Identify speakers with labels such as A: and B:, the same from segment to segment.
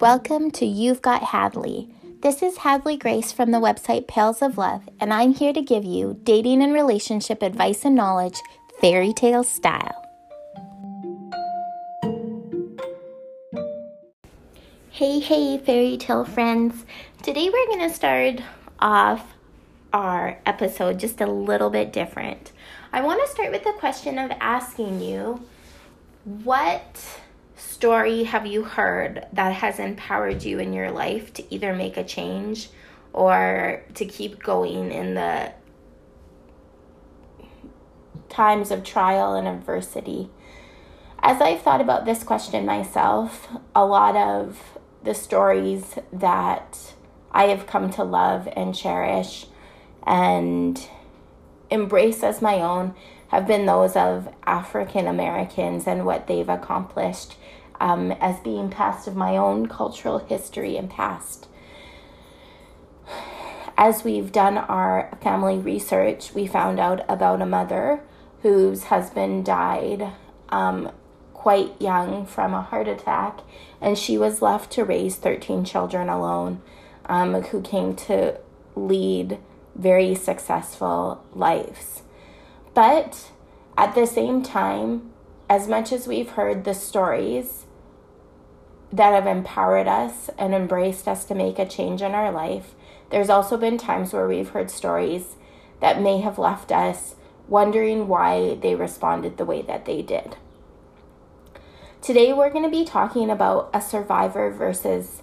A: Welcome to You've Got Hadley. This is Hadley Grace from the website Pails of Love, and I'm here to give you dating and relationship advice and knowledge, fairy tale style. Hey, hey, fairy tale friends. Today we're going to start off our episode just a little bit different. I want to start with the question of asking you what story have you heard that has empowered you in your life to either make a change or to keep going in the times of trial and adversity? As I've thought about this question myself, a lot of the stories that I have come to love and cherish and embrace as my own have been those of African Americans and what they've accomplished um, as being past of my own cultural history and past. As we've done our family research, we found out about a mother whose husband died um, quite young from a heart attack, and she was left to raise 13 children alone um, who came to lead very successful lives. But at the same time, as much as we've heard the stories that have empowered us and embraced us to make a change in our life, there's also been times where we've heard stories that may have left us wondering why they responded the way that they did. Today, we're going to be talking about a survivor versus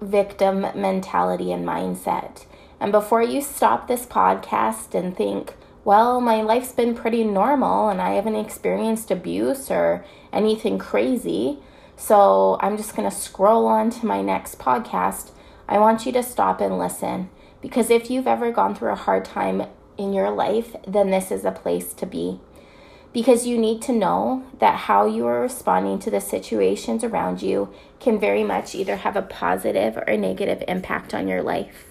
A: victim mentality and mindset. And before you stop this podcast and think, well, my life's been pretty normal and I haven't experienced abuse or anything crazy, so I'm just going to scroll on to my next podcast. I want you to stop and listen because if you've ever gone through a hard time in your life, then this is a place to be. Because you need to know that how you are responding to the situations around you can very much either have a positive or a negative impact on your life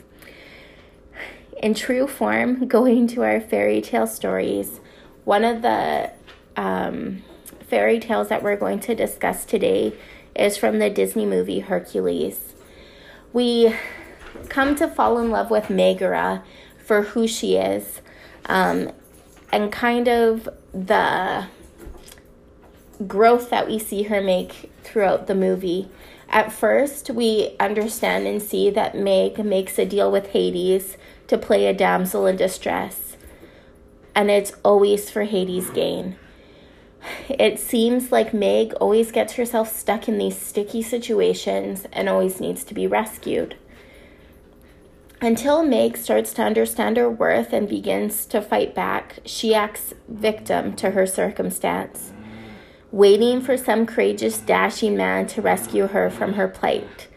A: in true form, going to our fairy tale stories, one of the um, fairy tales that we're going to discuss today is from the Disney movie Hercules. We come to fall in love with Megara for who she is um, and kind of the growth that we see her make throughout the movie. At first, we understand and see that Meg makes a deal with Hades to play a damsel in distress, and it's always for Hades' gain. It seems like Meg always gets herself stuck in these sticky situations and always needs to be rescued. Until Meg starts to understand her worth and begins to fight back, she acts victim to her circumstance, waiting for some courageous, dashing man to rescue her from her plight.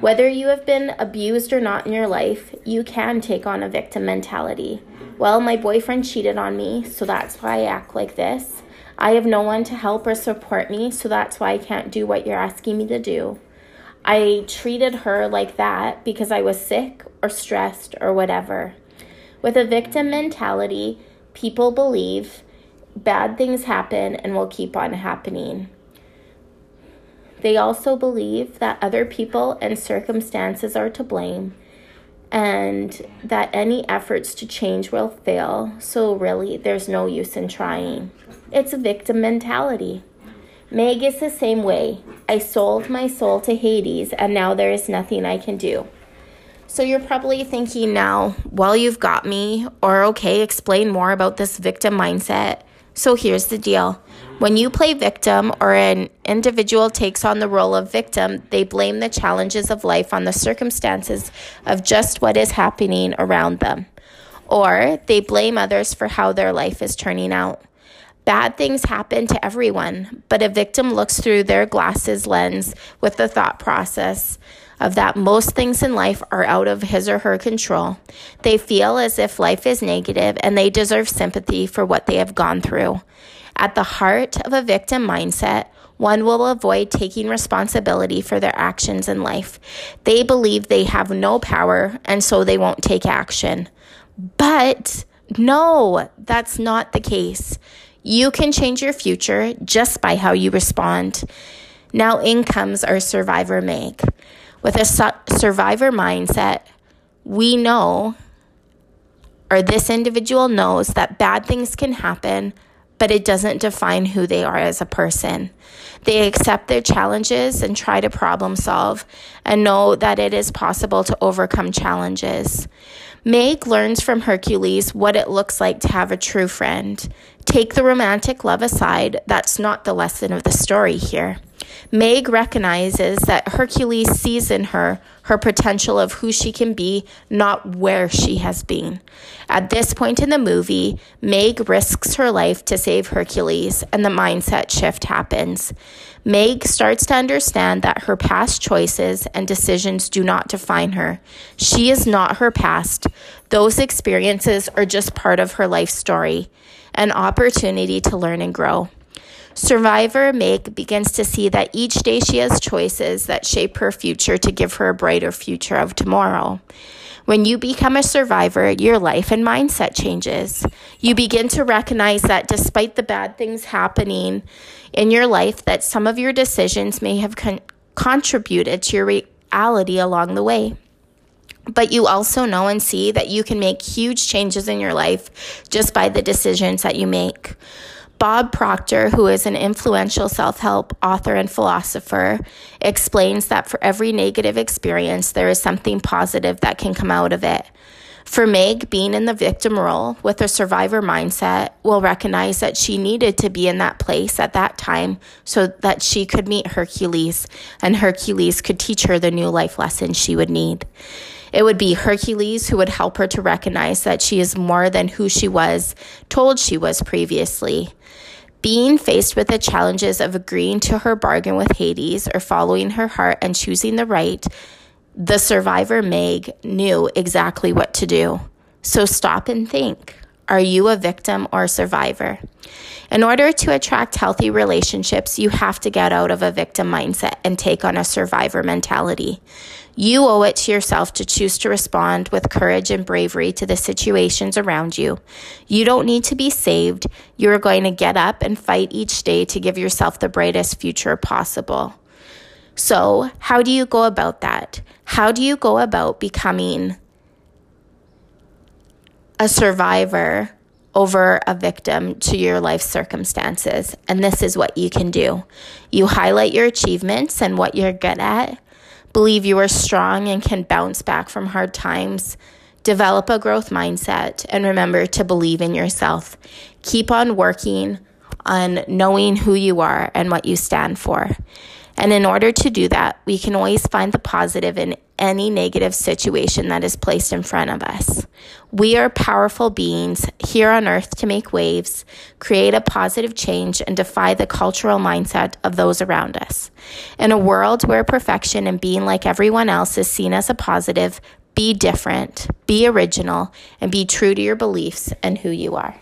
A: Whether you have been abused or not in your life, you can take on a victim mentality. Well, my boyfriend cheated on me, so that's why I act like this. I have no one to help or support me, so that's why I can't do what you're asking me to do. I treated her like that because I was sick or stressed or whatever. With a victim mentality, people believe bad things happen and will keep on happening. They also believe that other people and circumstances are to blame and that any efforts to change will fail, so really there's no use in trying. It's a victim mentality. Meg is the same way. I sold my soul to Hades and now there is nothing I can do. So you're probably thinking now, well, you've got me, or okay, explain more about this victim mindset. So here's the deal when you play victim or an individual takes on the role of victim, they blame the challenges of life on the circumstances of just what is happening around them. Or they blame others for how their life is turning out. Bad things happen to everyone, but a victim looks through their glasses lens with the thought process of that most things in life are out of his or her control. They feel as if life is negative and they deserve sympathy for what they have gone through. At the heart of a victim mindset, one will avoid taking responsibility for their actions in life. They believe they have no power and so they won't take action. But no, that's not the case. You can change your future just by how you respond. Now in comes our survivor make. With a su- survivor mindset, we know, or this individual knows, that bad things can happen, but it doesn't define who they are as a person. They accept their challenges and try to problem solve and know that it is possible to overcome challenges. Meg learns from Hercules what it looks like to have a true friend. Take the romantic love aside, that's not the lesson of the story here. Meg recognizes that Hercules sees in her her potential of who she can be, not where she has been. At this point in the movie, Meg risks her life to save Hercules, and the mindset shift happens. Meg starts to understand that her past choices and decisions do not define her. She is not her past. Those experiences are just part of her life story, an opportunity to learn and grow. Survivor Meg begins to see that each day she has choices that shape her future to give her a brighter future of tomorrow. When you become a survivor, your life and mindset changes. You begin to recognize that despite the bad things happening in your life, that some of your decisions may have con- contributed to your reality along the way. But you also know and see that you can make huge changes in your life just by the decisions that you make. Bob Proctor, who is an influential self help author and philosopher, explains that for every negative experience, there is something positive that can come out of it. For Meg, being in the victim role with a survivor mindset will recognize that she needed to be in that place at that time so that she could meet Hercules and Hercules could teach her the new life lessons she would need. It would be Hercules who would help her to recognize that she is more than who she was told she was previously. Being faced with the challenges of agreeing to her bargain with Hades or following her heart and choosing the right, the survivor Meg knew exactly what to do. So stop and think. Are you a victim or a survivor? In order to attract healthy relationships, you have to get out of a victim mindset and take on a survivor mentality. You owe it to yourself to choose to respond with courage and bravery to the situations around you. You don't need to be saved. You're going to get up and fight each day to give yourself the brightest future possible. So, how do you go about that? How do you go about becoming a survivor over a victim to your life circumstances. And this is what you can do you highlight your achievements and what you're good at, believe you are strong and can bounce back from hard times. Develop a growth mindset and remember to believe in yourself. Keep on working on knowing who you are and what you stand for. And in order to do that, we can always find the positive in any negative situation that is placed in front of us. We are powerful beings here on earth to make waves, create a positive change, and defy the cultural mindset of those around us. In a world where perfection and being like everyone else is seen as a positive, be different, be original, and be true to your beliefs and who you are.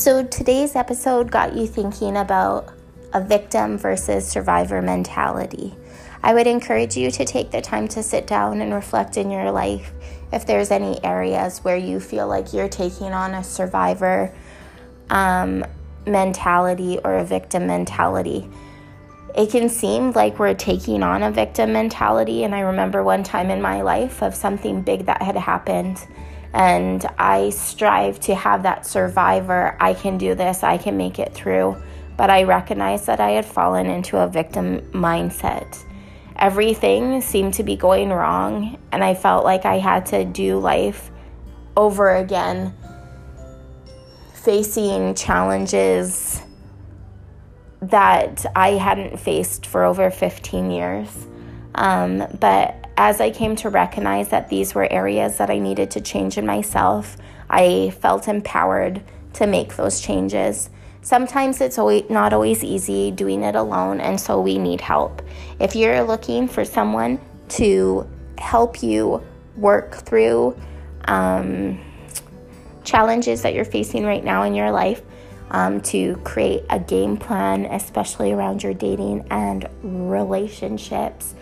A: So, today's episode got you thinking about a victim versus survivor mentality. I would encourage you to take the time to sit down and reflect in your life if there's any areas where you feel like you're taking on a survivor um, mentality or a victim mentality. It can seem like we're taking on a victim mentality, and I remember one time in my life of something big that had happened and I strive to have that survivor. I can do this, I can make it through. But I recognized that I had fallen into a victim mindset. Everything seemed to be going wrong, and I felt like I had to do life over again, facing challenges that I hadn't faced for over 15 years. Um, but as I came to recognize that these were areas that I needed to change in myself, I felt empowered to make those changes. Sometimes it's not always easy doing it alone, and so we need help. If you're looking for someone to help you work through um, challenges that you're facing right now in your life, um, to create a game plan, especially around your dating and relationships,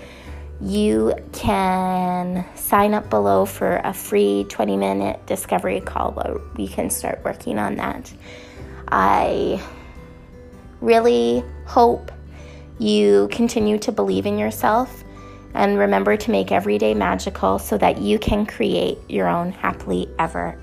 A: you can sign up below for a free 20 minute discovery call where we can start working on that. I really hope you continue to believe in yourself and remember to make every day magical so that you can create your own happily ever